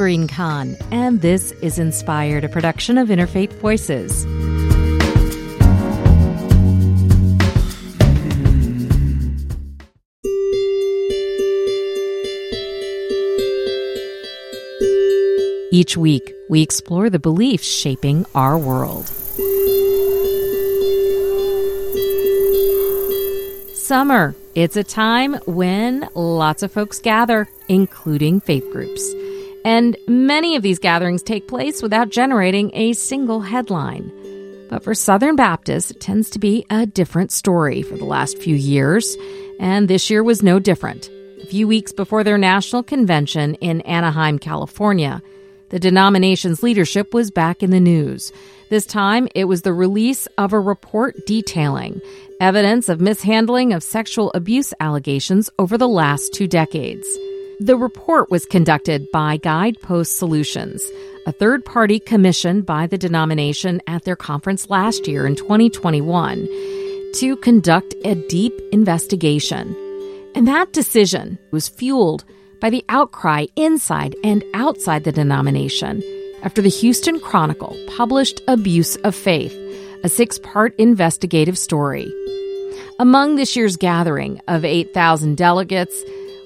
I'm Khan, and this is Inspired, a production of Interfaith Voices. Each week, we explore the beliefs shaping our world. Summer. It's a time when lots of folks gather, including faith groups. And many of these gatherings take place without generating a single headline. But for Southern Baptists, it tends to be a different story for the last few years, and this year was no different. A few weeks before their national convention in Anaheim, California, the denomination's leadership was back in the news. This time, it was the release of a report detailing evidence of mishandling of sexual abuse allegations over the last two decades. The report was conducted by Guidepost Solutions, a third party commissioned by the denomination at their conference last year in 2021 to conduct a deep investigation. And that decision was fueled by the outcry inside and outside the denomination after the Houston Chronicle published Abuse of Faith, a six part investigative story. Among this year's gathering of 8,000 delegates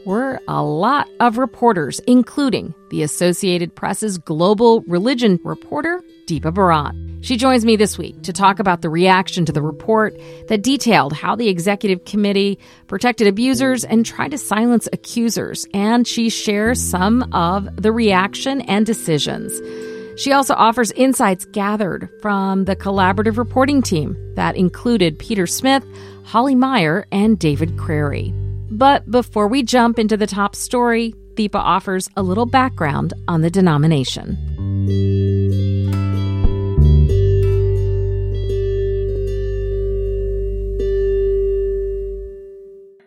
were a lot of reporters, including the Associated Press's global religion reporter, Deepa Bharath. She joins me this week to talk about the reaction to the report that detailed how the executive committee protected abusers and tried to silence accusers. And she shares some of the reaction and decisions. She also offers insights gathered from the collaborative reporting team that included Peter Smith, Holly Meyer, and David Crary. But before we jump into the top story, Deepa offers a little background on the denomination.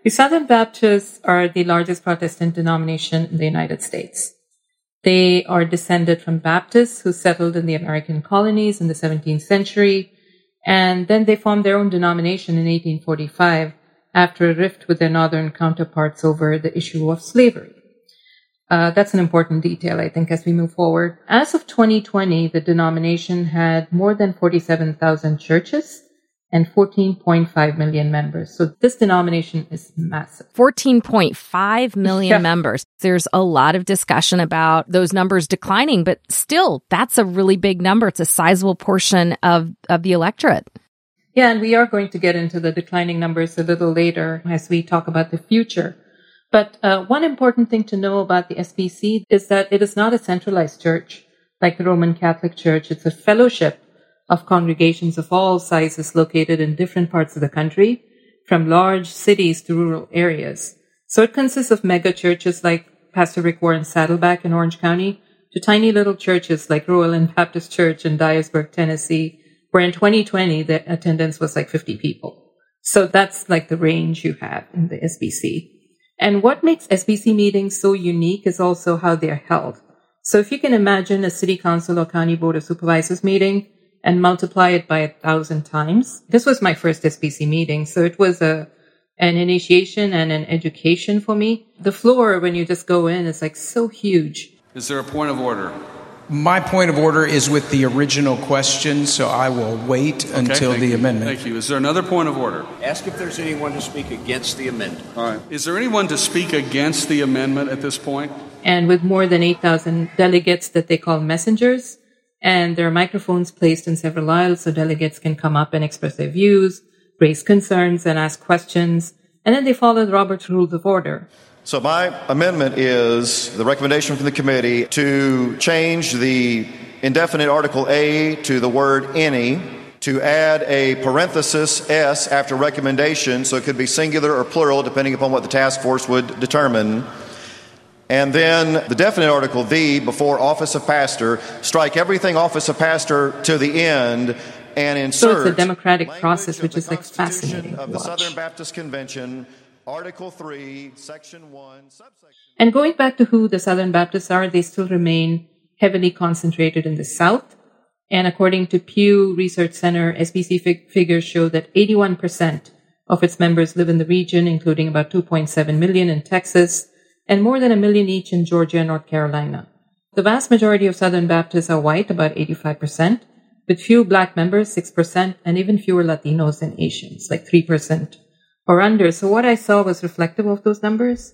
The Southern Baptists are the largest Protestant denomination in the United States. They are descended from Baptists who settled in the American colonies in the 17th century, and then they formed their own denomination in 1845 after a rift with their northern counterparts over the issue of slavery. Uh, that's an important detail, I think, as we move forward. As of 2020, the denomination had more than 47,000 churches and 14.5 million members. So this denomination is massive. 14.5 million yeah. members. There's a lot of discussion about those numbers declining, but still, that's a really big number. It's a sizable portion of, of the electorate. Yeah, and we are going to get into the declining numbers a little later as we talk about the future. But uh, one important thing to know about the SBC is that it is not a centralized church like the Roman Catholic Church. It's a fellowship of congregations of all sizes located in different parts of the country, from large cities to rural areas. So it consists of mega churches like Pastor Rick Warren Saddleback in Orange County to tiny little churches like Roellen Baptist Church in Dyersburg, Tennessee, where in 2020 the attendance was like 50 people. So that's like the range you have in the SBC. And what makes SBC meetings so unique is also how they're held. So if you can imagine a city council or county board of supervisors meeting, and multiply it by a thousand times. This was my first SBC meeting, so it was a an initiation and an education for me. The floor, when you just go in, is like so huge. Is there a point of order? My point of order is with the original question, so I will wait okay, until the you. amendment. Thank you. Is there another point of order? Ask if there's anyone to speak against the amendment. All right. Is there anyone to speak against the amendment at this point? And with more than 8,000 delegates that they call messengers, and there are microphones placed in several aisles so delegates can come up and express their views, raise concerns, and ask questions. And then they follow the Robert's Rules of Order. So my amendment is the recommendation from the committee to change the indefinite article A to the word any, to add a parenthesis S after recommendation, so it could be singular or plural depending upon what the task force would determine and then the definite article, the, before office of pastor, strike everything office of pastor to the end and insert. So it's a democratic process, which is like fascinating. Of the Southern Baptist Convention, Article 3, Section 1, subsection. And going back to who the Southern Baptists are, they still remain heavily concentrated in the South. And according to Pew Research Center, SBC fig- figures show that 81% of its members live in the region, including about 2.7 million in Texas and more than a million each in Georgia and North Carolina. the vast majority of Southern Baptists are white, about 85%, with few black members, 6%, and even fewer Latinos and Asians, like 3% or under. So what I saw was reflective of those numbers.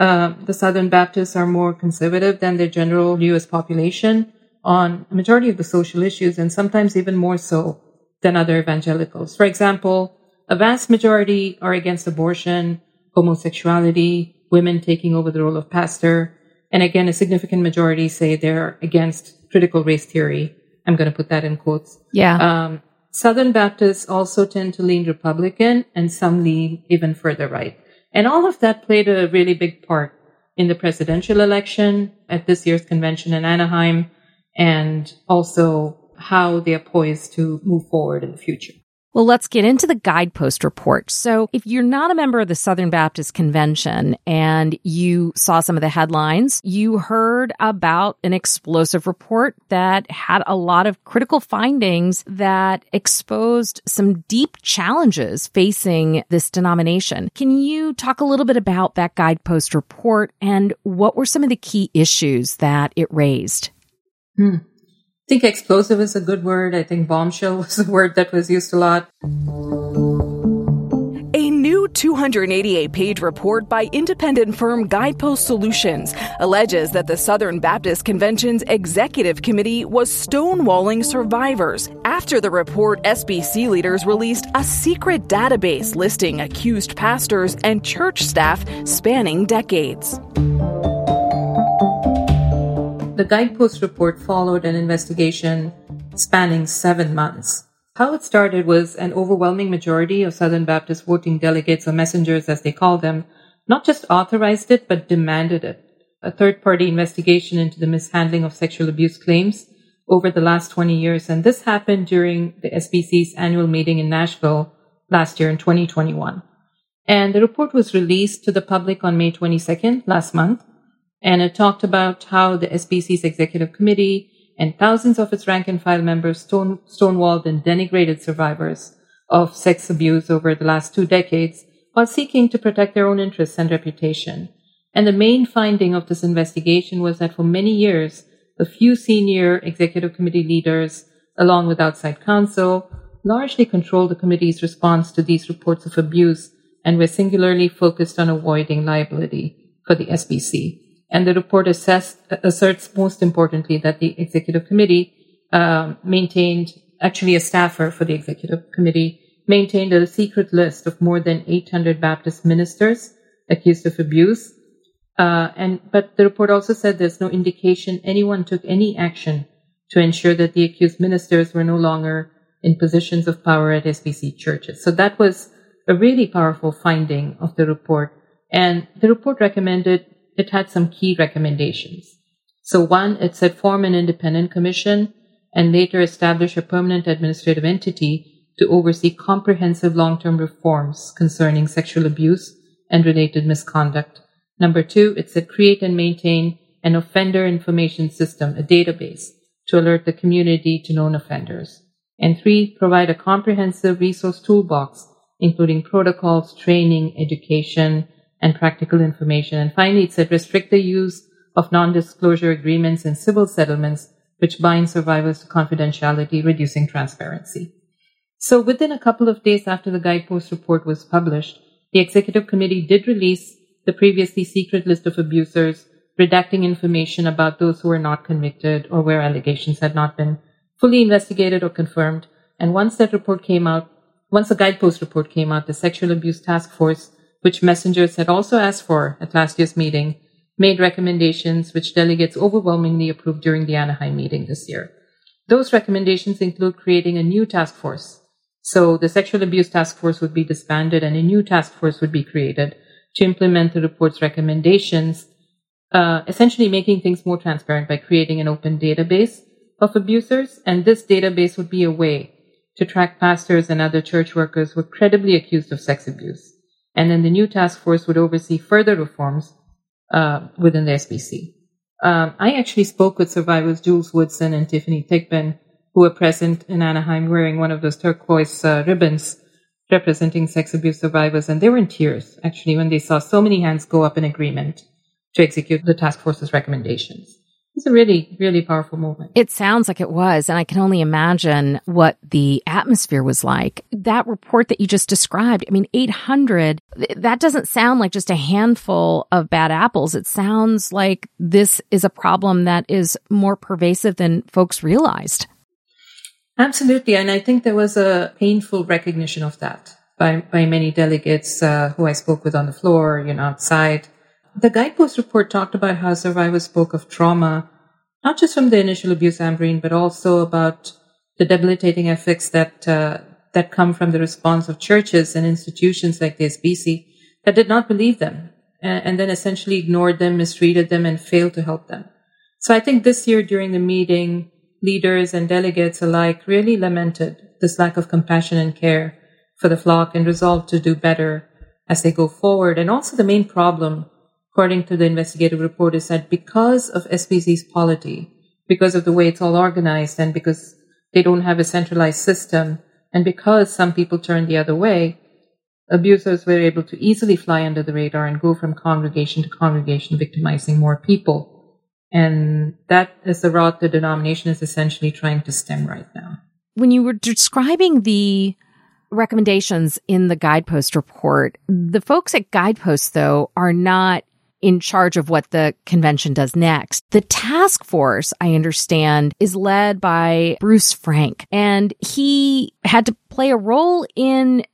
Uh, the Southern Baptists are more conservative than their general U.S. population on a majority of the social issues, and sometimes even more so than other evangelicals. For example, a vast majority are against abortion, homosexuality, women taking over the role of pastor, and again, a significant majority say they're against critical race theory. I'm going to put that in quotes. Yeah. Um, Southern Baptists also tend to lean Republican and some lean even further right. And all of that played a really big part in the presidential election at this year's convention in Anaheim and also how they are poised to move forward in the future. Well, let's get into the guidepost report. So, if you're not a member of the Southern Baptist Convention and you saw some of the headlines, you heard about an explosive report that had a lot of critical findings that exposed some deep challenges facing this denomination. Can you talk a little bit about that guidepost report and what were some of the key issues that it raised? Hmm. I think explosive is a good word. I think bombshell was a word that was used a lot. A new 288 page report by independent firm Guidepost Solutions alleges that the Southern Baptist Convention's executive committee was stonewalling survivors. After the report, SBC leaders released a secret database listing accused pastors and church staff spanning decades. The Guidepost report followed an investigation spanning seven months. How it started was an overwhelming majority of Southern Baptist voting delegates or messengers, as they call them, not just authorized it, but demanded it. A third party investigation into the mishandling of sexual abuse claims over the last 20 years. And this happened during the SBC's annual meeting in Nashville last year in 2021. And the report was released to the public on May 22nd, last month. And it talked about how the SBC's executive committee and thousands of its rank and file members stone, stonewalled and denigrated survivors of sex abuse over the last two decades while seeking to protect their own interests and reputation. And the main finding of this investigation was that for many years, a few senior executive committee leaders, along with outside counsel, largely controlled the committee's response to these reports of abuse and were singularly focused on avoiding liability for the SBC. And the report asserts most importantly that the executive committee uh, maintained, actually a staffer for the executive committee, maintained a secret list of more than 800 Baptist ministers accused of abuse. Uh, and but the report also said there's no indication anyone took any action to ensure that the accused ministers were no longer in positions of power at SBC churches. So that was a really powerful finding of the report. And the report recommended it had some key recommendations. So one, it said form an independent commission and later establish a permanent administrative entity to oversee comprehensive long-term reforms concerning sexual abuse and related misconduct. Number two, it said create and maintain an offender information system, a database to alert the community to known offenders. And three, provide a comprehensive resource toolbox, including protocols, training, education, and practical information. And finally, it said restrict the use of non-disclosure agreements in civil settlements, which bind survivors to confidentiality, reducing transparency. So within a couple of days after the guidepost report was published, the executive committee did release the previously secret list of abusers, redacting information about those who were not convicted or where allegations had not been fully investigated or confirmed. And once that report came out, once the guidepost report came out, the sexual abuse task force which messengers had also asked for at last year's meeting, made recommendations which delegates overwhelmingly approved during the Anaheim meeting this year. Those recommendations include creating a new task force. So the sexual abuse task force would be disbanded and a new task force would be created to implement the report's recommendations, uh, essentially making things more transparent by creating an open database of abusers. And this database would be a way to track pastors and other church workers who are credibly accused of sex abuse and then the new task force would oversee further reforms uh, within the SBC. Um, I actually spoke with survivors Jules Woodson and Tiffany Thigpen, who were present in Anaheim wearing one of those turquoise uh, ribbons representing sex abuse survivors, and they were in tears actually when they saw so many hands go up in agreement to execute the task force's recommendations. It's a really, really powerful moment. It sounds like it was, and I can only imagine what the atmosphere was like. That report that you just described, I mean, 800, that doesn't sound like just a handful of bad apples. It sounds like this is a problem that is more pervasive than folks realized. Absolutely. And I think there was a painful recognition of that by, by many delegates uh, who I spoke with on the floor, you know, outside. The guidepost report talked about how survivors spoke of trauma, not just from the initial abuse, Ambreen, but also about the debilitating effects that uh, that come from the response of churches and institutions like the SBC that did not believe them and, and then essentially ignored them, mistreated them, and failed to help them. So I think this year during the meeting, leaders and delegates alike really lamented this lack of compassion and care for the flock and resolved to do better as they go forward. And also the main problem according to the investigative report, is that because of SBC's polity, because of the way it's all organized, and because they don't have a centralized system, and because some people turn the other way, abusers were able to easily fly under the radar and go from congregation to congregation, victimizing more people. And that is the route the denomination is essentially trying to stem right now. When you were describing the recommendations in the guidepost report, the folks at guidepost, though, are not in charge of what the convention does next. The task force, I understand, is led by Bruce Frank, and he had to play a role in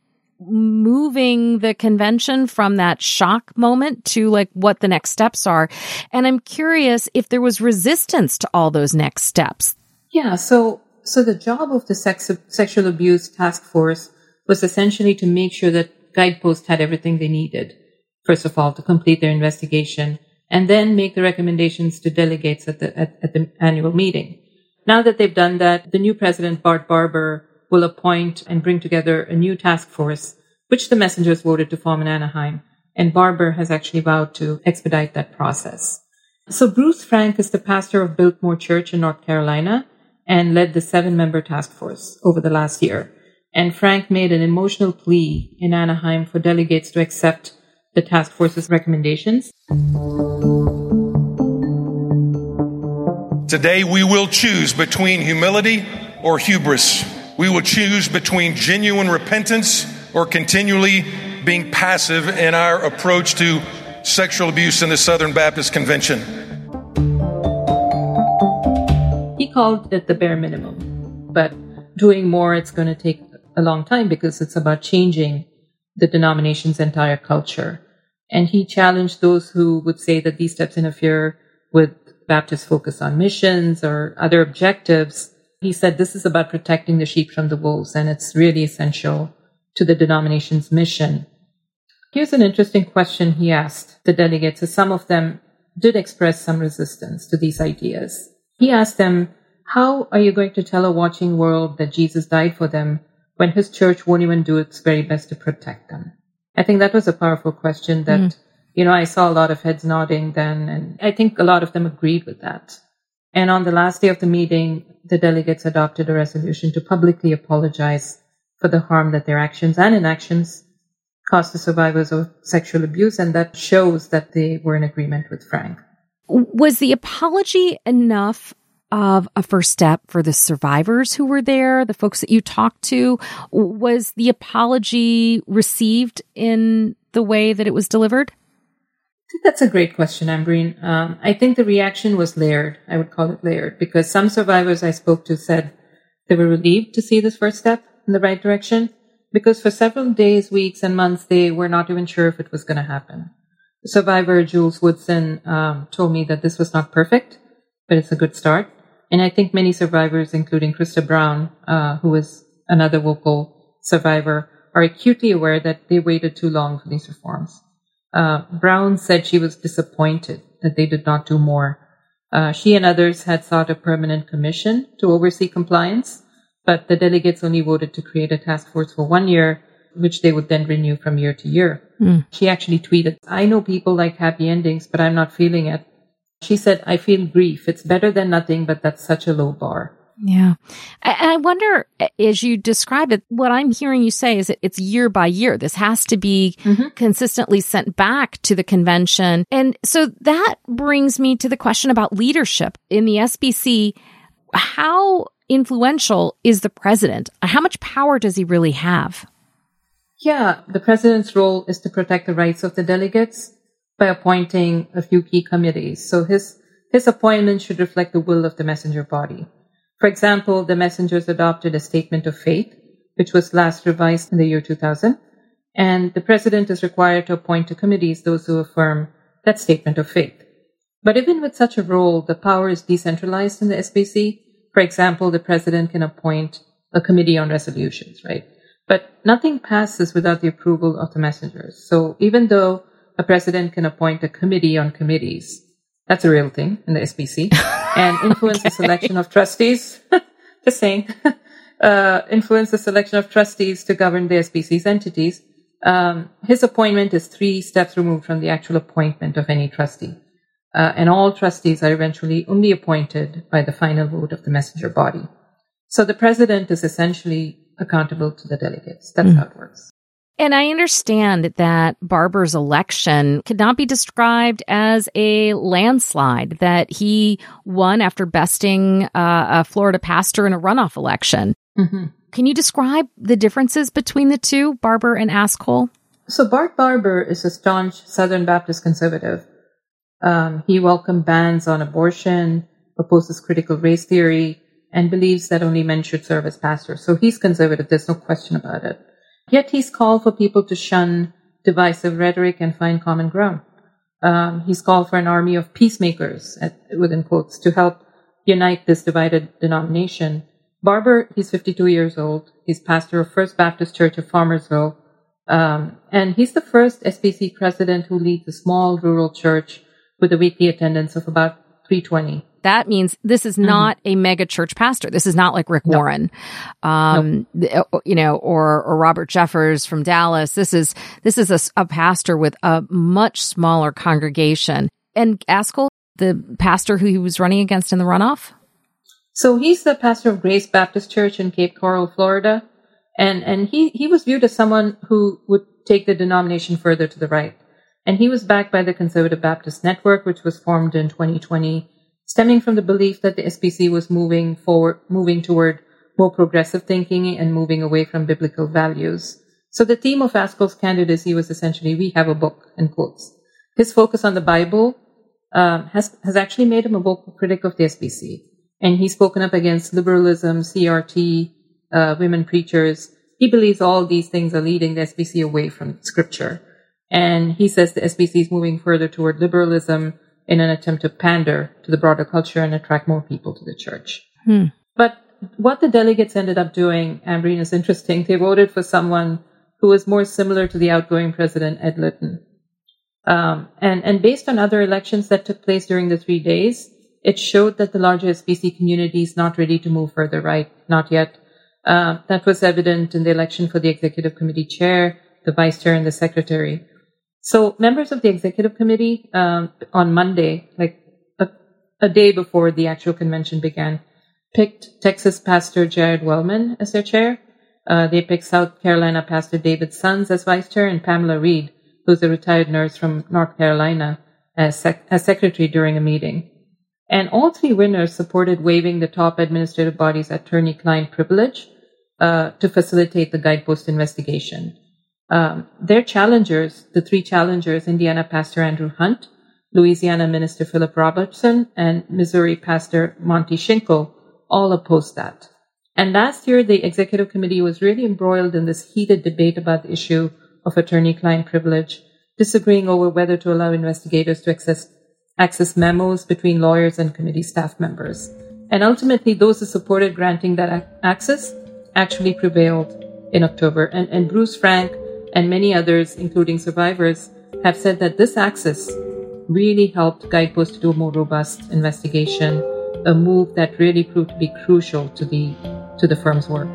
moving the convention from that shock moment to like what the next steps are. And I'm curious if there was resistance to all those next steps. Yeah. So, so the job of the sex, sexual abuse task force was essentially to make sure that Guidepost had everything they needed first of all, to complete their investigation and then make the recommendations to delegates at the, at, at the annual meeting. Now that they've done that, the new president, Bart Barber, will appoint and bring together a new task force, which the messengers voted to form in Anaheim. And Barber has actually vowed to expedite that process. So Bruce Frank is the pastor of Biltmore Church in North Carolina and led the seven member task force over the last year. And Frank made an emotional plea in Anaheim for delegates to accept the task force's recommendations. Today, we will choose between humility or hubris. We will choose between genuine repentance or continually being passive in our approach to sexual abuse in the Southern Baptist Convention. He called it the bare minimum, but doing more, it's going to take a long time because it's about changing the denomination's entire culture. And he challenged those who would say that these steps interfere with Baptist focus on missions or other objectives. He said this is about protecting the sheep from the wolves, and it's really essential to the denomination's mission. Here's an interesting question he asked the delegates, as some of them did express some resistance to these ideas. He asked them, How are you going to tell a watching world that Jesus died for them when his church won't even do its very best to protect them? I think that was a powerful question that, mm. you know, I saw a lot of heads nodding then, and I think a lot of them agreed with that. And on the last day of the meeting, the delegates adopted a resolution to publicly apologize for the harm that their actions and inactions caused the survivors of sexual abuse, and that shows that they were in agreement with Frank. Was the apology enough of a first step for the survivors who were there, the folks that you talked to? Was the apology received in the way that it was delivered? I think that's a great question, Ambreen. Um, I think the reaction was layered. I would call it layered because some survivors I spoke to said they were relieved to see this first step in the right direction because for several days, weeks, and months, they were not even sure if it was going to happen. survivor Jules Woodson um, told me that this was not perfect, but it's a good start. And I think many survivors, including Christa Brown, uh, who was another vocal survivor, are acutely aware that they waited too long for these reforms. Uh, Brown said she was disappointed that they did not do more. Uh, she and others had sought a permanent commission to oversee compliance, but the delegates only voted to create a task force for one year, which they would then renew from year to year. Mm. She actually tweeted, I know people like happy endings, but I'm not feeling it. She said, I feel grief. It's better than nothing, but that's such a low bar. Yeah. I, I wonder, as you describe it, what I'm hearing you say is that it's year by year. This has to be mm-hmm. consistently sent back to the convention. And so that brings me to the question about leadership in the SBC. How influential is the president? How much power does he really have? Yeah, the president's role is to protect the rights of the delegates by appointing a few key committees. So his, his appointment should reflect the will of the messenger body. For example, the messengers adopted a statement of faith, which was last revised in the year 2000, and the president is required to appoint to committees those who affirm that statement of faith. But even with such a role, the power is decentralized in the SBC. For example, the president can appoint a committee on resolutions, right? But nothing passes without the approval of the messengers. So even though a president can appoint a committee on committees, that's a real thing in the SBC, and influence okay. the selection of trustees. Just saying, uh, influence the selection of trustees to govern the SBC's entities. Um, his appointment is three steps removed from the actual appointment of any trustee. Uh, and all trustees are eventually only appointed by the final vote of the messenger body. So the president is essentially accountable to the delegates. That's mm. how it works. And I understand that Barber's election could not be described as a landslide, that he won after besting uh, a Florida pastor in a runoff election. Mm-hmm. Can you describe the differences between the two, Barber and Ascol? So Bart Barber is a staunch Southern Baptist conservative. Um, he welcomed bans on abortion, opposes critical race theory, and believes that only men should serve as pastors. So he's conservative. There's no question about it. Yet he's called for people to shun divisive rhetoric and find common ground. Um, he's called for an army of peacemakers, at, within quotes, to help unite this divided denomination. Barber, he's 52 years old. He's pastor of First Baptist Church of Farmersville. Um, and he's the first SBC president who leads a small rural church with a weekly attendance of about 320 that means this is mm-hmm. not a mega church pastor. This is not like Rick no. Warren, um, uh, you know, or, or Robert Jeffress from Dallas. This is, this is a, a pastor with a much smaller congregation. And Ascol, the pastor who he was running against in the runoff? So he's the pastor of Grace Baptist Church in Cape Coral, Florida. And, and he, he was viewed as someone who would take the denomination further to the right. And he was backed by the Conservative Baptist Network, which was formed in 2020 stemming from the belief that the SBC was moving forward, moving toward more progressive thinking and moving away from biblical values. So the theme of Ascol's candidacy was essentially, we have a book, in quotes. His focus on the Bible um, has, has actually made him a vocal critic of the SBC. And he's spoken up against liberalism, CRT, uh, women preachers. He believes all these things are leading the SBC away from scripture. And he says the SBC is moving further toward liberalism, in an attempt to pander to the broader culture and attract more people to the church. Hmm. But what the delegates ended up doing, Ambreen, is interesting. They voted for someone who was more similar to the outgoing president, Ed Litton. Um, and, and based on other elections that took place during the three days, it showed that the larger SBC community is not ready to move further right, not yet. Uh, that was evident in the election for the executive committee chair, the vice chair, and the secretary. So members of the executive committee um, on Monday, like a, a, day before the actual convention began, picked Texas Pastor Jared Wellman as their chair. Uh, they picked South Carolina Pastor David Sons as vice chair and Pamela Reed, who's a retired nurse from North Carolina, as, sec- as secretary during a meeting. And all three winners supported waiving the top administrative body's attorney-client privilege uh, to facilitate the guidepost investigation. Um, their challengers, the three challengers, Indiana Pastor Andrew Hunt, Louisiana Minister Philip Robertson, and Missouri Pastor Monty Shinkle, all opposed that. And last year, the executive committee was really embroiled in this heated debate about the issue of attorney-client privilege, disagreeing over whether to allow investigators to access, access memos between lawyers and committee staff members. And ultimately, those who supported granting that access actually prevailed in October. And, and Bruce Frank, and many others, including survivors, have said that this access really helped Guidepost do a more robust investigation, a move that really proved to be crucial to the to the firm's work.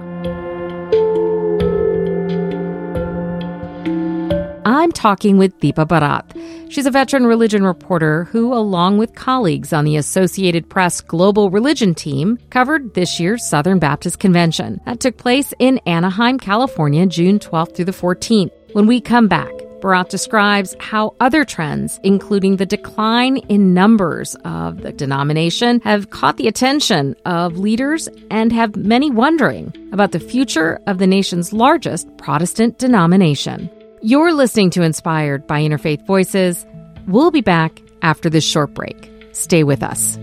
I'm talking with Deepa Bharath. She's a veteran religion reporter who, along with colleagues on the Associated Press Global Religion team, covered this year's Southern Baptist Convention. That took place in Anaheim, California, June 12th through the 14th. When we come back, Bharath describes how other trends, including the decline in numbers of the denomination, have caught the attention of leaders and have many wondering about the future of the nation's largest Protestant denomination. You're listening to Inspired by Interfaith Voices. We'll be back after this short break. Stay with us.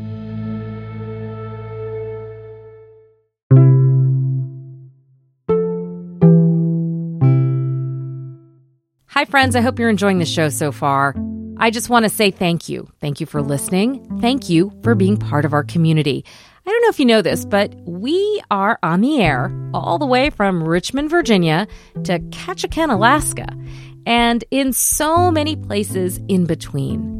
Hi, friends. I hope you're enjoying the show so far. I just want to say thank you. Thank you for listening. Thank you for being part of our community. I don't know if you know this, but we are on the air all the way from Richmond, Virginia to Ketchikan, Alaska, and in so many places in between.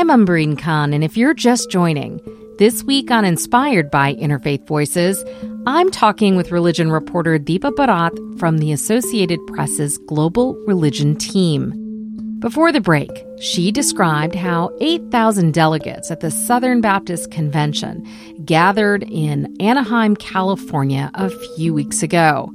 I'm Ambreen Khan, and if you're just joining, this week on Inspired by Interfaith Voices, I'm talking with religion reporter Deepa Bharath from the Associated Press's Global Religion team. Before the break, she described how 8,000 delegates at the Southern Baptist Convention gathered in Anaheim, California a few weeks ago,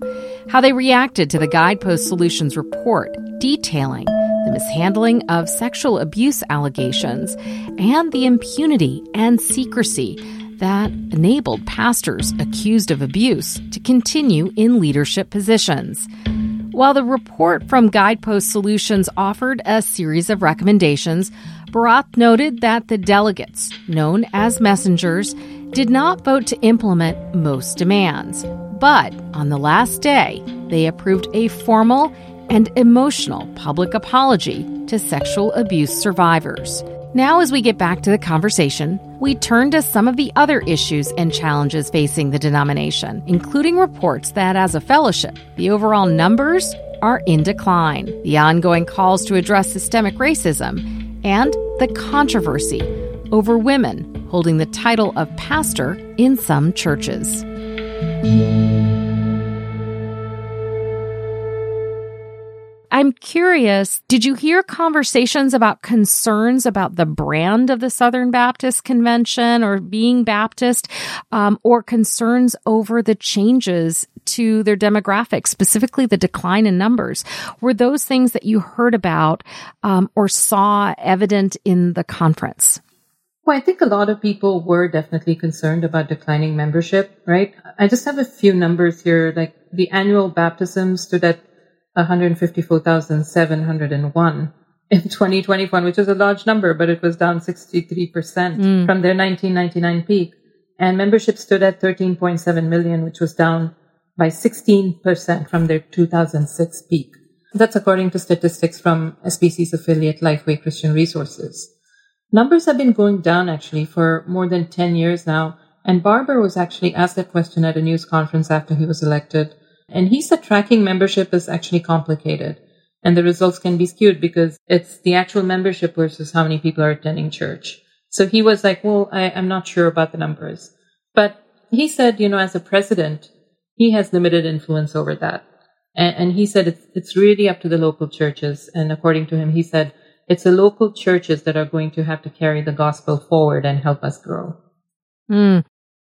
how they reacted to the Guidepost Solutions report detailing the mishandling of sexual abuse allegations, and the impunity and secrecy that enabled pastors accused of abuse to continue in leadership positions. While the report from Guidepost Solutions offered a series of recommendations, Bharath noted that the delegates, known as messengers, did not vote to implement most demands. But on the last day, they approved a formal and emotional public apology to sexual abuse survivors. Now, as we get back to the conversation, we turn to some of the other issues and challenges facing the denomination, including reports that as a fellowship, the overall numbers are in decline, the ongoing calls to address systemic racism, and the controversy over women holding the title of pastor in some churches. I'm curious, did you hear conversations about concerns about the brand of the Southern Baptist Convention or being Baptist, um, or concerns over the changes to their demographics, specifically the decline in numbers? Were those things that you heard about um, or saw evident in the conference? Well, I think a lot of people were definitely concerned about declining membership, right? I just have a few numbers here. Like the annual baptism stood at 154,701 in 2021, which is a large number, but it was down 63% mm. from their 1999 peak. And membership stood at 13.7 million, which was down by 16% from their 2006 peak. That's according to statistics from SBC's affiliate Lifeway Christian Resources. Numbers have been going down actually for more than 10 years now. And Barber was actually asked that question at a news conference after he was elected. And he said tracking membership is actually complicated and the results can be skewed because it's the actual membership versus how many people are attending church. So he was like, well, I, am not sure about the numbers. But he said, you know, as a president, he has limited influence over that. And, and he said it's, it's really up to the local churches. And according to him, he said it's the local churches that are going to have to carry the gospel forward and help us grow. Mm.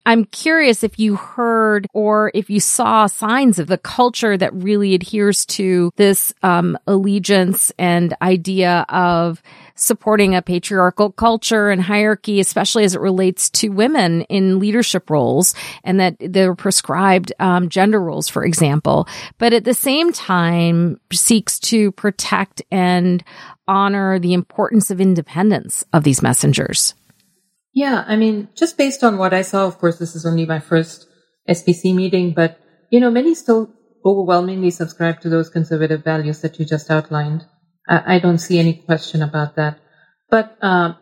I'm curious if you heard or if you saw signs of the culture that really adheres to this um, allegiance and idea of supporting a patriarchal culture and hierarchy, especially as it relates to women in leadership roles, and that there are prescribed um, gender roles, for example. But at the same time, seeks to protect and honor the importance of independence of these messengers. Yeah, I mean, just based on what I saw, of course, this is only my first SBC meeting, but you know, many still overwhelmingly subscribe to those conservative values that you just outlined. I, I don't see any question about that. But um,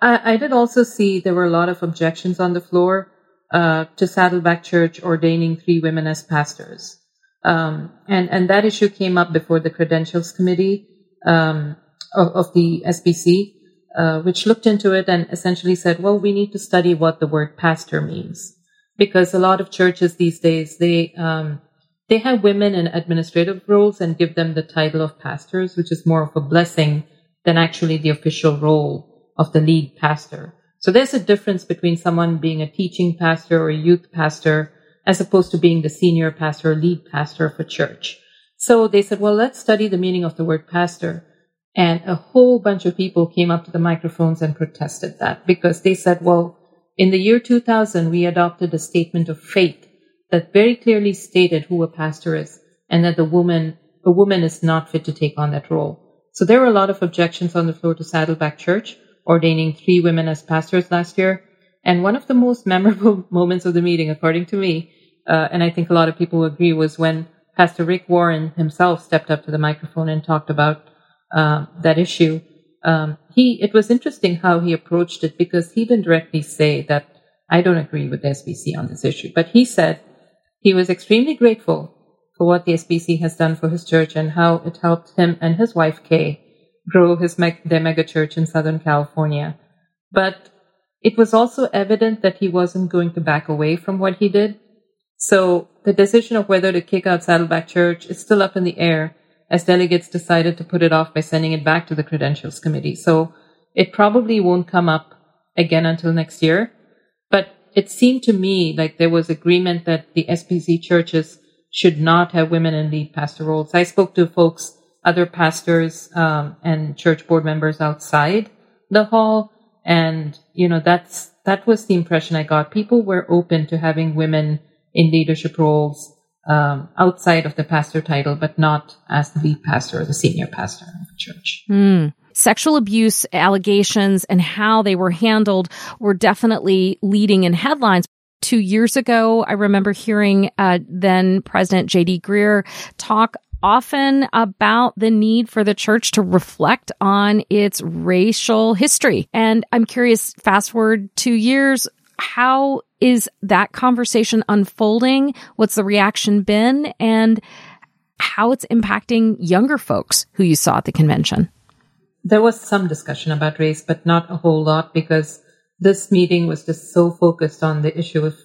I, I, did also see there were a lot of objections on the floor uh, to Saddleback Church ordaining three women as pastors. Um, and, and that issue came up before the credentials committee um, of, of, the SBC, uh, which looked into it and essentially said, well, we need to study what the word pastor means. Because a lot of churches these days, they um, they have women in administrative roles and give them the title of pastors, which is more of a blessing than actually the official role of the lead pastor. So there's a difference between someone being a teaching pastor or a youth pastor as opposed to being the senior pastor or lead pastor of a church. So they said, well, let's study the meaning of the word pastor. And a whole bunch of people came up to the microphones and protested that because they said, well, in the year 2000, we adopted a statement of faith that very clearly stated who a pastor is and that the woman, a woman is not fit to take on that role. So there were a lot of objections on the floor to Saddleback Church ordaining three women as pastors last year. And one of the most memorable moments of the meeting, according to me, uh, and I think a lot of people agree, was when Pastor Rick Warren himself stepped up to the microphone and talked about uh, that issue. Um, he, it was interesting how he approached it because he didn't directly say that I don't agree with the SBC on this issue, but he said he was extremely grateful for what the SBC has done for his church and how it helped him and his wife Kay grow his me- their mega church in Southern California. But it was also evident that he wasn't going to back away from what he did. So the decision of whether to kick out Saddleback Church is still up in the air as delegates decided to put it off by sending it back to the credentials committee. So it probably won't come up again until next year. But it seemed to me like there was agreement that the SBC churches should not have women in lead pastor roles. I spoke to folks, other pastors um, and church board members outside the hall, and you know that's that was the impression I got. People were open to having women in leadership roles um, outside of the pastor title, but not as the lead pastor or the senior pastor of the church. Mm sexual abuse allegations and how they were handled were definitely leading in headlines. Two years ago, I remember hearing uh, then President J.D. Greear talk often about the need for the church to reflect on its racial history. And I'm curious, fast forward two years, how is that conversation unfolding? What's the reaction been? And how it's impacting younger folks who you saw at the convention? there was some discussion about race, but not a whole lot because this meeting was just so focused on the issue of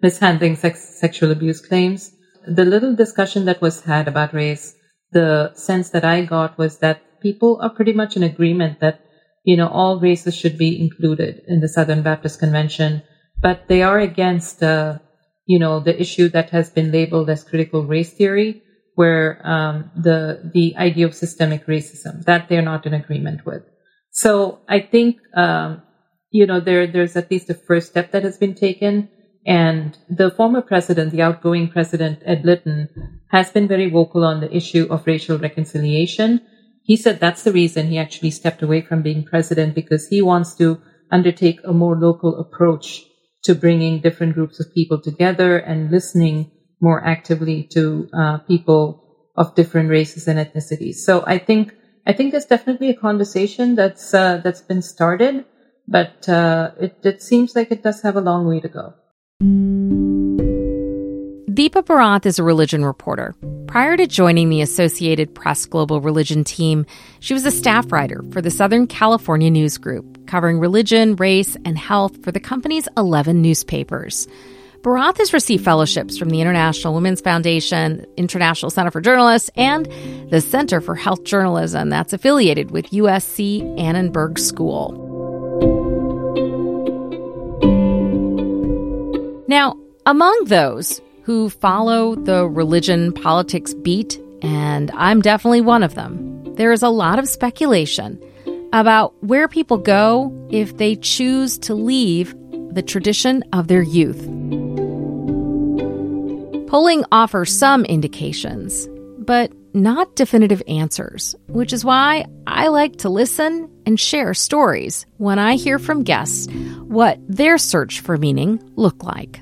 mishandling sex, sexual abuse claims. The little discussion that was had about race, the sense that I got was that people are pretty much in agreement that, you know, all races should be included in the Southern Baptist Convention, but they are against, uh, you know, the issue that has been labeled as critical race theory, where um, the the idea of systemic racism that they're not in agreement with. So I think um, you know there there's at least a first step that has been taken, and the former president, the outgoing president Ed Litton, has been very vocal on the issue of racial reconciliation. He said that's the reason he actually stepped away from being president because he wants to undertake a more local approach to bringing different groups of people together and listening more actively to uh, people of different races and ethnicities. So I think I think there's definitely a conversation that's uh, that's been started, but uh, it, it seems like it does have a long way to go. Deepa Bharath is a religion reporter. Prior to joining the Associated Press Global Religion team, she was a staff writer for the Southern California News Group, covering religion, race, and health for the company's 11 newspapers. Bharath has received fellowships from the International Women's Foundation, International Center for Journalists, and the Center for Health Journalism that's affiliated with USC Annenberg School. Now, among those who follow the religion politics beat, and I'm definitely one of them, there is a lot of speculation about where people go if they choose to leave the tradition of their youth. Polling offers some indications, but not definitive answers, which is why I like to listen and share stories when I hear from guests what their search for meaning looked like.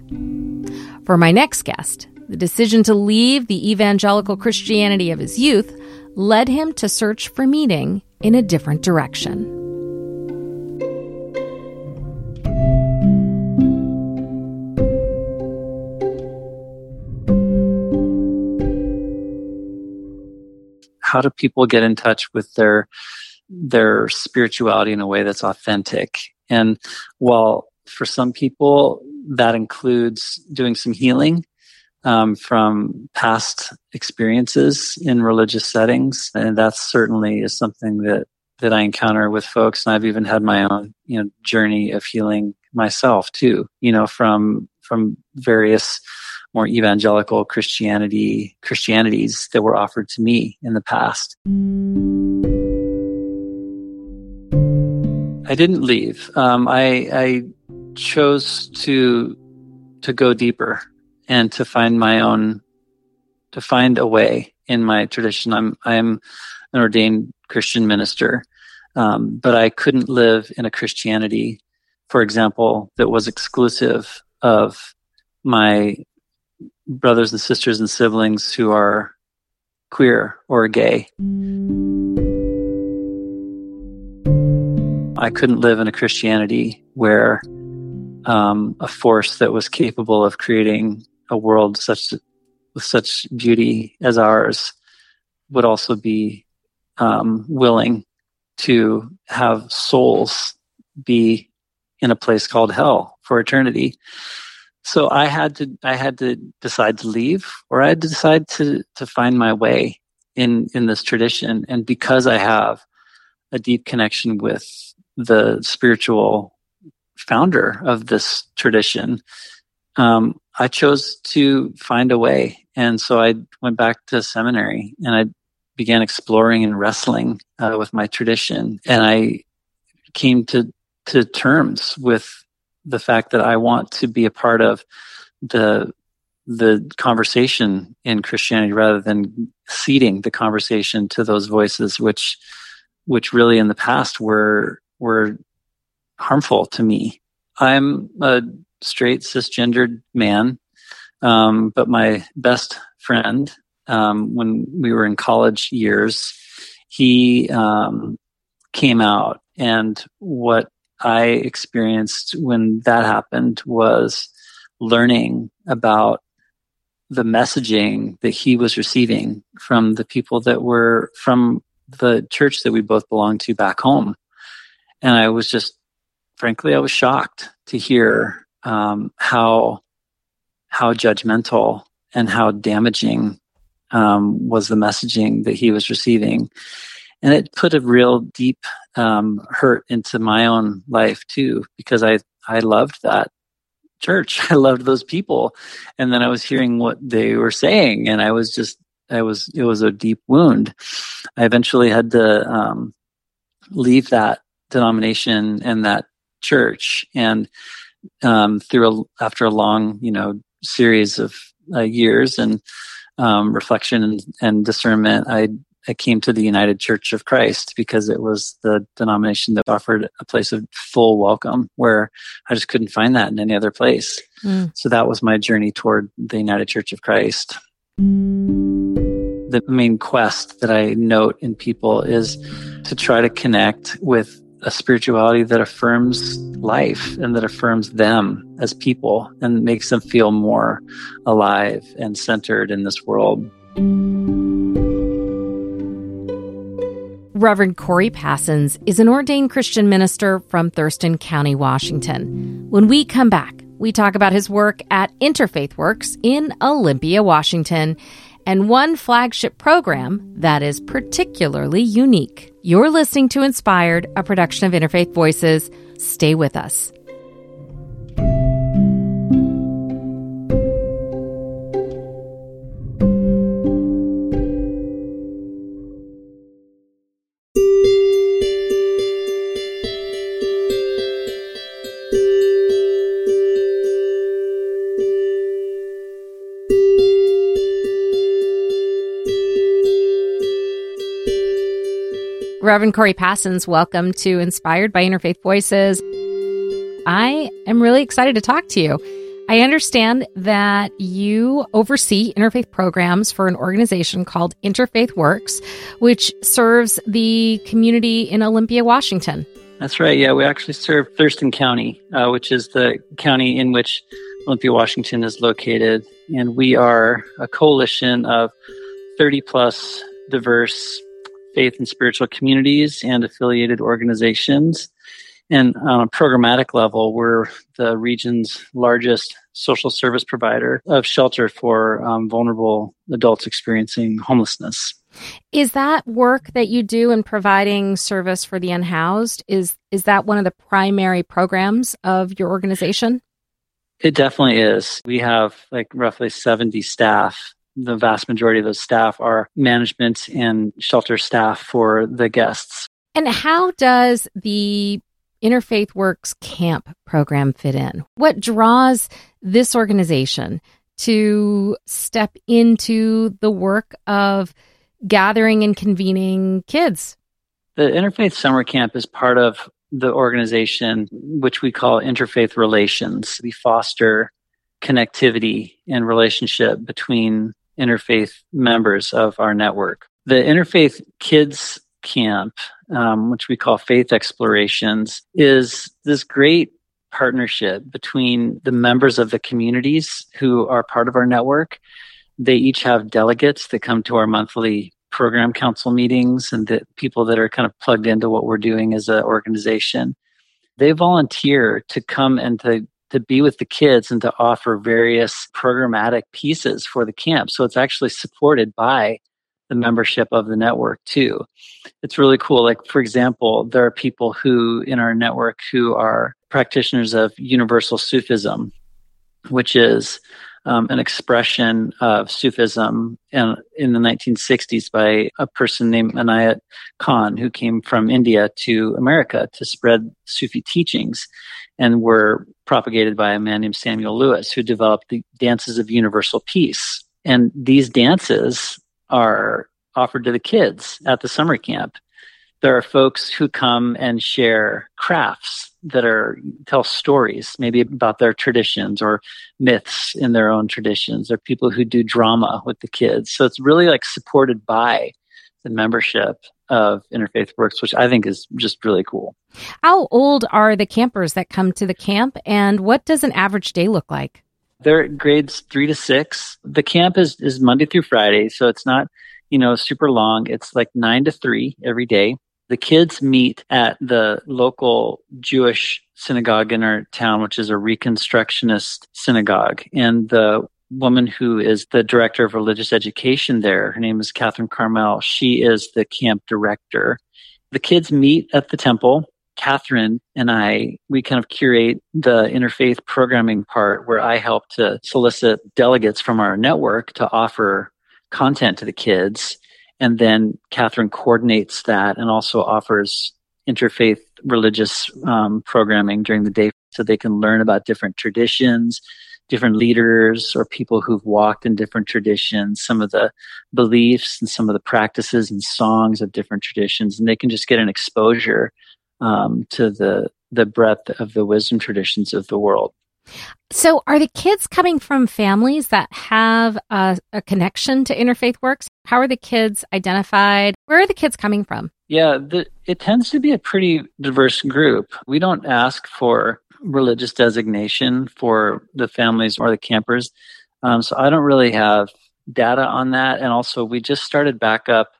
For my next guest, the decision to leave the evangelical Christianity of his youth led him to search for meaning in a different direction. How do people get in touch with their their spirituality in a way that's authentic? And while for some people that includes doing some healing um, from past experiences in religious settings, and that certainly is something that that I encounter with folks. And I've even had my own you know journey of healing myself too. You know from from various more evangelical Christianity Christianities that were offered to me in the past. I didn't leave. Um, I, I chose to to go deeper and to find my own to find a way in my tradition. I'm I'm an ordained Christian minister, um, but I couldn't live in a Christianity, for example, that was exclusive of my brothers and sisters and siblings who are queer or gay. I couldn't live in a Christianity where um, a force that was capable of creating a world such with such beauty as ours would also be um, willing to have souls be in a place called hell for eternity. So I had to I had to decide to leave, or I had to decide to to find my way in in this tradition. And because I have a deep connection with the spiritual founder of this tradition, um, I chose to find a way. And so I went back to seminary and I began exploring and wrestling uh, with my tradition. And I came to, to terms with the fact that I want to be a part of the the conversation in Christianity rather than ceding the conversation to those voices which which really in the past were were harmful to me. I'm a straight cisgendered man, um, but my best friend, um, when we were in college years, he um, came out, and what I experienced when that happened was learning about the messaging that he was receiving from the people that were from the church that we both belonged to back home. And I was just, frankly, I was shocked to hear um, how how judgmental and how damaging um, was the messaging that he was receiving, and it put a real deep um, hurt into my own life too, because I I loved that church, I loved those people, and then I was hearing what they were saying, and I was just I was it was a deep wound. I eventually had to um, leave that denomination and that church. And um, through a, after a long, you know, series of uh, years and um, reflection and, and discernment, I I came to the United Church of Christ because it was the denomination that offered a place of full welcome where I just couldn't find that in any other place. Mm. So that was my journey toward the United Church of Christ. The main quest that I note in people is to try to connect with a spirituality that affirms life and that affirms them as people and makes them feel more alive and centered in this world. Reverend Corey Passons is an ordained Christian minister from Thurston County, Washington. When we come back, we talk about his work at Interfaith Works in Olympia, Washington, and one flagship program that is particularly unique. You're listening to Inspired, a production of Interfaith Voices. Stay with us. Reverend Corey Passons, welcome to Inspired by Interfaith Voices. I am really excited to talk to you. I understand that you oversee interfaith programs for an organization called Interfaith Works, which serves the community in Olympia, Washington. That's right. Yeah, we actually serve Thurston County, uh, which is the county in which Olympia, Washington is located. And we are a coalition of 30 plus diverse faith and spiritual communities and affiliated organizations. And on a programmatic level, we're the region's largest social service provider of shelter for um, vulnerable adults experiencing homelessness. Is that work that you do in providing service for the unhoused? Is is that one of the primary programs of your organization? It definitely is. We have like roughly 70 staff the vast majority of those staff are management and shelter staff for the guests. And how does the Interfaith Works Camp program fit in? What draws this organization to step into the work of gathering and convening kids? The Interfaith Summer Camp is part of the organization, which we call Interfaith Relations. We foster connectivity and relationship between interfaith members of our network. The Interfaith Kids Camp, um, which we call Faith Explorations, is this great partnership between the members of the communities who are part of our network. They each have delegates that come to our monthly program council meetings and the people that are kind of plugged into what we're doing as an organization. They volunteer to come and to to be with the kids and to offer various programmatic pieces for the camp. So it's actually supported by the membership of the network too. It's really cool. Like, for example, there are people who in our network who are practitioners of universal Sufism, which is um, an expression of Sufism in, in the 1960s by a person named Inayat Khan, who came from India to America to spread Sufi teachings and were propagated by a man named Samuel Lewis, who developed the dances of universal peace. And these dances are offered to the kids at the summer camp. There are folks who come and share crafts that are tell stories, maybe about their traditions or myths in their own traditions. There are people who do drama with the kids. So it's really like supported by the membership of Interfaith Works, which I think is just really cool. How old are the campers that come to the camp, and what does an average day look like? They're grades three to six. The camp is, is Monday through Friday, so it's not, you know, super long. It's like nine to three every day. The kids meet at the local Jewish synagogue in our town, which is a Reconstructionist synagogue. And the woman who is the director of religious education there. Her name is Catherine Carmel. She is the camp director. The kids meet at the temple. Catherine and I, we kind of curate the interfaith programming part where I help to solicit delegates from our network to offer content to the kids. And then Catherine coordinates that and also offers interfaith religious um, programming during the day so they can learn about different traditions, different leaders or people who've walked in different traditions, some of the beliefs and some of the practices and songs of different traditions, and they can just get an exposure um, to the the breadth of the wisdom traditions of the world. So, are the kids coming from families that have a, a, connection to Interfaith Works? How are the kids identified? Where are the kids coming from? Yeah, the, it tends to be a pretty diverse group. We don't ask for religious designation for the families or the campers. Um, so I don't really have data on that. And also, we just started back up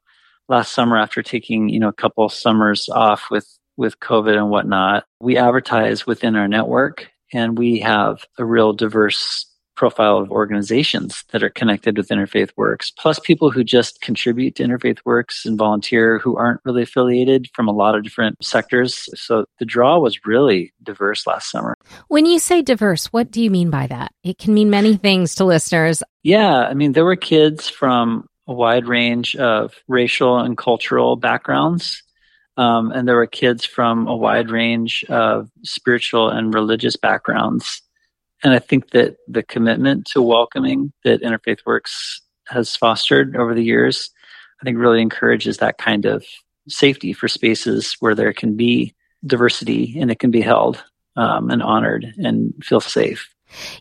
last summer after taking you know a couple summers off with with COVID and whatnot. We advertise within our network, and we have a real diverse profile of organizations that are connected with Interfaith Works, plus people who just contribute to Interfaith Works and volunteer who aren't really affiliated from a lot of different sectors. So the draw was really diverse last summer. When you say diverse, what do you mean by that? It can mean many things to listeners. Yeah, I mean, there were kids from a wide range of racial and cultural backgrounds. Um, and there were kids from a wide range of spiritual and religious backgrounds. And I think that the commitment to welcoming that Interfaith Works has fostered over the years, I think really encourages that kind of safety for spaces where there can be diversity and it can be held um, and honored and feel safe.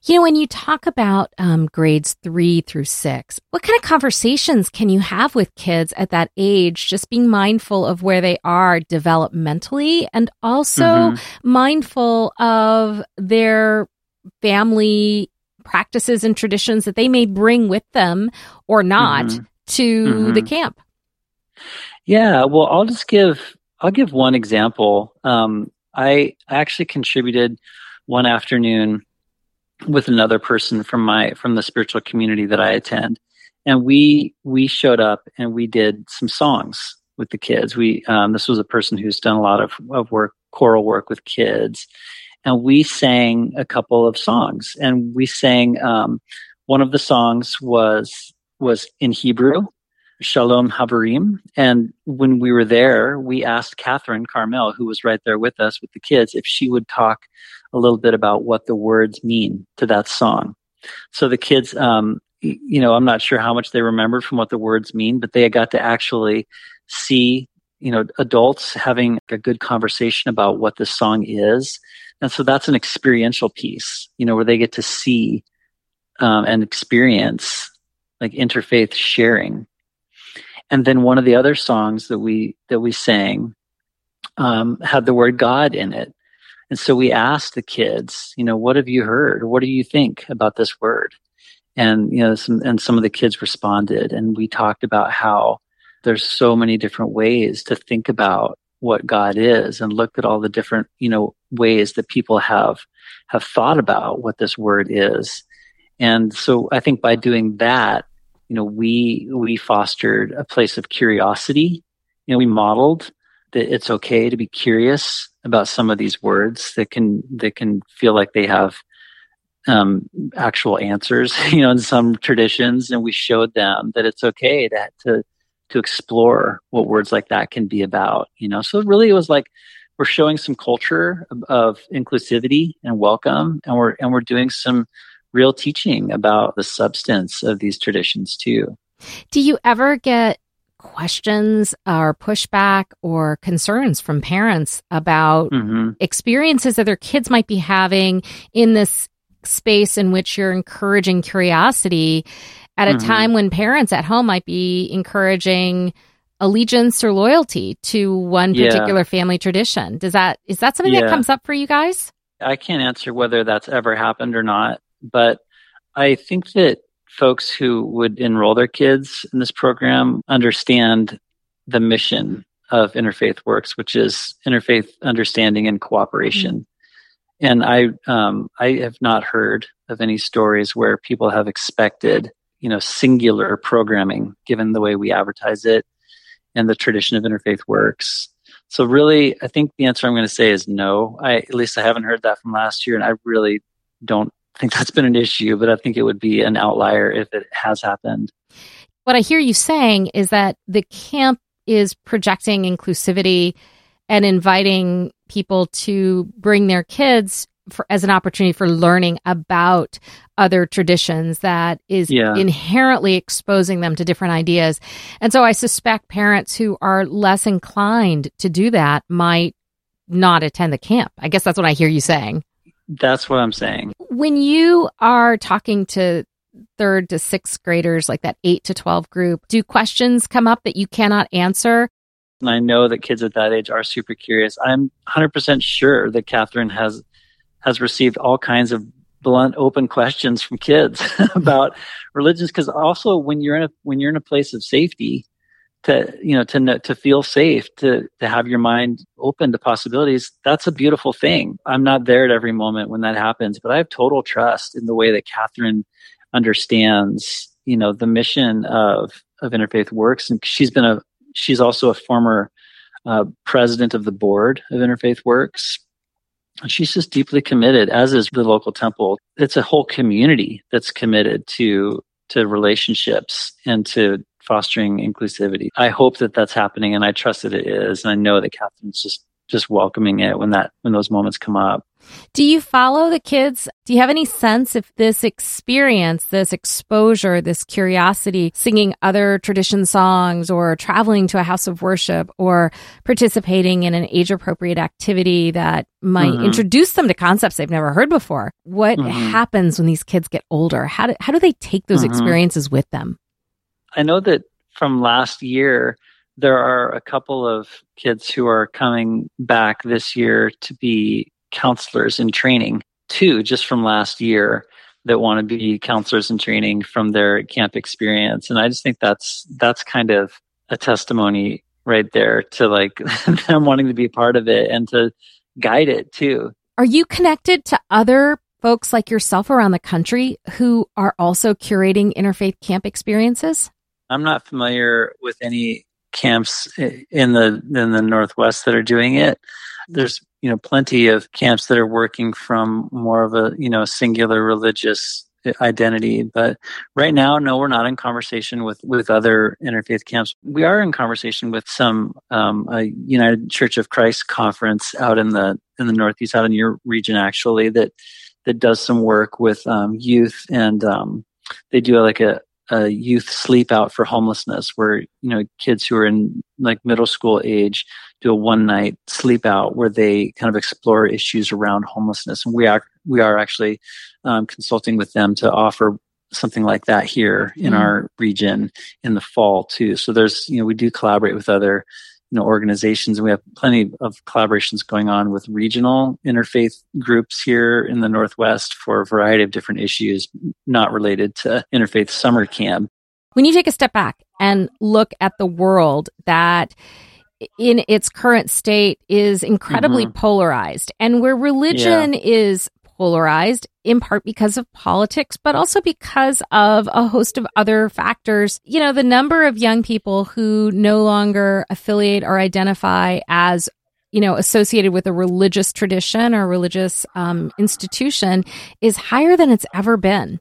You know, when you talk about um, grades three through six, what kind of conversations can you have with kids at that age? Just being mindful of where they are developmentally and also mm-hmm. mindful of their family practices and traditions that they may bring with them or not mm-hmm. to mm-hmm. the camp. Yeah, well, I'll just give I'll give one example. Um, I actually contributed one afternoon with another person from my from the spiritual community that I attend, and we we showed up and we did some songs with the kids. We um, this was a person who's done a lot of, of work choral work with kids, and we sang a couple of songs. And we sang um, one of the songs was was in Hebrew, Shalom Chaverim. And when we were there, we asked Catherine Carmel, who was right there with us with the kids, if she would talk a little bit about what the words mean to that song. So the kids, um, you know, I'm not sure how much they remembered from what the words mean, but they got to actually see, you know, adults having a good conversation about what the song is and so that's an experiential piece, you know, where they get to see um, and experience like interfaith sharing. And then one of the other songs that we that we sang um, had the word God in it. And so we asked the kids, you know, what have you heard? What do you think about this word? And you know, some, and some of the kids responded, and we talked about how there's so many different ways to think about what God is and looked at all the different, you know, ways that people have have thought about what this word is. And so I think by doing that, you know, we we fostered a place of curiosity. You know, we modeled that it's okay to be curious about some of these words that can that can feel like they have um, actual answers, you know, in some traditions, and we showed them that it's okay to to to explore what words like that can be about, you know. So really it was like we're showing some culture of, of inclusivity and welcome and we're and we're doing some real teaching about the substance of these traditions too. Do you ever get questions or pushback or concerns from parents about mm-hmm. experiences that their kids might be having in this space in which you're encouraging curiosity at a mm-hmm. time when parents at home might be encouraging allegiance or loyalty to one particular yeah. family tradition. Does that is that something yeah. that comes up for you guys? I can't answer whether that's ever happened or not, but I think that folks who would enroll their kids in this program understand the mission of Interfaith Works, which is interfaith understanding and cooperation. Mm-hmm. And I, um, I have not heard of any stories where people have expected you know singular programming given the way we advertise it and the tradition of interfaith works so really i think the answer i'm going to say is no i at least i haven't heard that from last year and i really don't think that's been an issue but i think it would be an outlier if it has happened what i hear you saying is that the camp is projecting inclusivity and inviting people to bring their kids for, as an opportunity for learning about other traditions that is yeah. inherently exposing them to different ideas. And so I suspect parents who are less inclined to do that might not attend the camp. I guess that's what I hear you saying. That's what I'm saying. When you are talking to third to sixth graders, like that eight to 12 group, do questions come up that you cannot answer? And I know that kids at that age are super curious. I'm 100% sure that Catherine has has received all kinds of blunt, open questions from kids about religions. Because also, when you're in a when you're in a place of safety, to you know to to feel safe to to have your mind open to possibilities that's a beautiful thing. I'm not there at every moment when that happens but i have total trust in the way that catherine understands you know the mission of of interfaith works. And she's been a she's also a former uh, president of the board of interfaith works. And she's just deeply committed as is the local temple. It's a whole community that's committed to to relationships and to fostering inclusivity. I hope that that's happening, and I trust that it is, and I know that Catherine's just just welcoming it when that when those moments come up. Do you follow the kids? Do you have any sense if this experience, this exposure, this curiosity, singing other tradition songs or traveling to a house of worship or participating in an age appropriate activity that might mm-hmm. introduce them to concepts they've never heard before? What mm-hmm. happens when these kids get older? How do, how do they take those mm-hmm. experiences with them? I know that from last year, there are a couple of kids who are coming back this year to be counselors in training, too, just from last year that want to be counselors in training from their camp experience. And I just think that's that's kind of a testimony right there to like them wanting to be part of it and to guide it too. Are you connected to other folks like yourself around the country who are also curating interfaith camp experiences? I'm not familiar with any camps in the in the Northwest that are doing it. There's you know plenty of camps that are working from more of a you know singular religious identity but right now no we're not in conversation with with other interfaith camps we are in conversation with some um, a united church of christ conference out in the in the northeast out in your region actually that that does some work with um, youth and um, they do like a, a youth sleep out for homelessness where you know kids who are in like middle school age do a one night sleep out where they kind of explore issues around homelessness and we are we are actually um, consulting with them to offer something like that here in mm. our region in the fall too so there's you know we do collaborate with other you know organizations and we have plenty of collaborations going on with regional interfaith groups here in the northwest for a variety of different issues not related to interfaith summer camp when you take a step back and look at the world that in its current state is incredibly mm-hmm. polarized and where religion yeah. is polarized in part because of politics, but also because of a host of other factors. You know, the number of young people who no longer affiliate or identify as you know, associated with a religious tradition or religious um, institution is higher than it's ever been.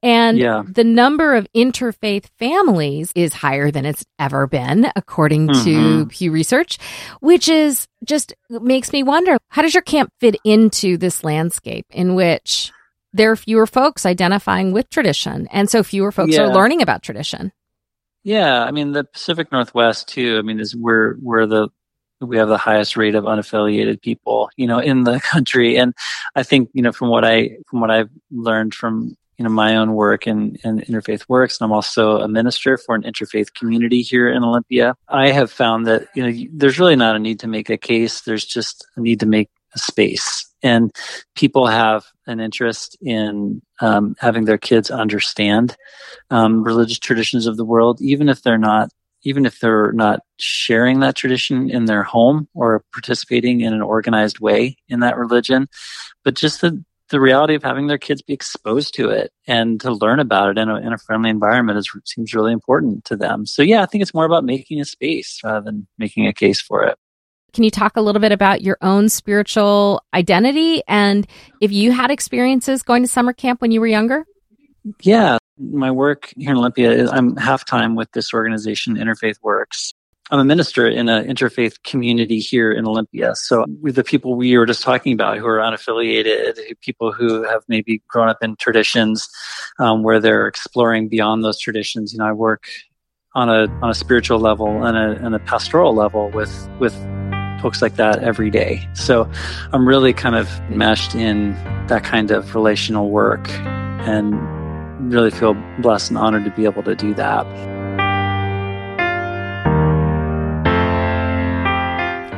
And yeah. the number of interfaith families is higher than it's ever been, according mm-hmm. to Pew Research, which is just makes me wonder how does your camp fit into this landscape in which there are fewer folks identifying with tradition and so fewer folks yeah. are learning about tradition? Yeah, I mean the Pacific Northwest too. I mean, is where where the we have the highest rate of unaffiliated people, you know, in the country. And I think, you know, from what I from what I've learned from you know my own work and in, in interfaith works, and I'm also a minister for an interfaith community here in Olympia. I have found that you know there's really not a need to make a case. There's just a need to make a space, and people have an interest in um, having their kids understand um, religious traditions of the world, even if they're not even if they're not sharing that tradition in their home or participating in an organized way in that religion, but just the, the reality of having their kids be exposed to it and to learn about it in a, in a friendly environment is, seems really important to them. So yeah, I think it's more about making a space rather than making a case for it. Can you talk a little bit about your own spiritual identity and if you had experiences going to summer camp when you were younger? Yeah, my work here in Olympia is I'm half time with this organization, Interfaith Works. I'm a minister in an interfaith community here in Olympia. So with the people we were just talking about who are unaffiliated, people who have maybe grown up in traditions um, where they're exploring beyond those traditions, you know, I work on a on a spiritual level and a, and a pastoral level with with folks like that every day. So I'm really kind of meshed in that kind of relational work and really feel blessed and honored to be able to do that.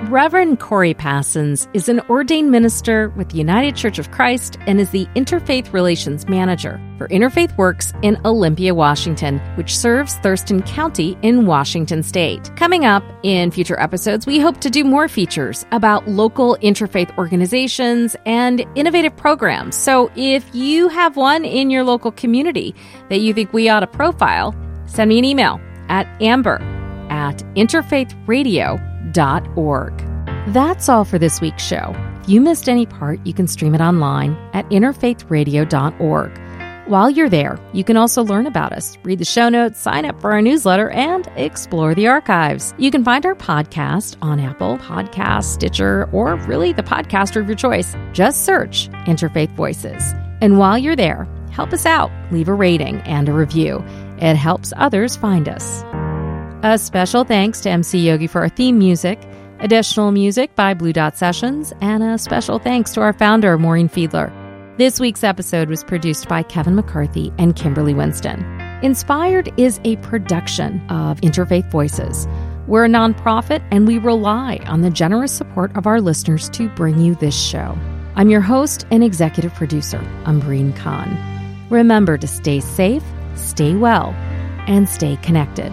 Reverend Corey Passons is an ordained minister with the United Church of Christ and is the Interfaith Relations Manager for Interfaith Works in Olympia, Washington, which serves Thurston County in Washington State. Coming up in future episodes, we hope to do more features about local interfaith organizations and innovative programs. So if you have one in your local community that you think we ought to profile, send me an email at amber at interfaithradio.com That's all for this week's show. If you missed any part, you can stream it online at interfaithradio.org. While you're there, you can also learn about us, read the show notes, sign up for our newsletter, and explore the archives. You can find our podcast on Apple Podcasts, Stitcher, or really the podcaster of your choice. Just search Interfaith Voices. And while you're there, help us out. Leave a rating and a review. It helps others find us. A special thanks to MC Yogi for our theme music, additional music by Blue Dot Sessions, and a special thanks to our founder, Maureen Fiedler. This week's episode was produced by Kevin McCarthy and Kimberly Winston. Inspired is a production of Interfaith Voices. We're a nonprofit and we rely on the generous support of our listeners to bring you this show. I'm your host and executive producer, Ambreen Khan. Remember to stay safe, stay well, and stay connected.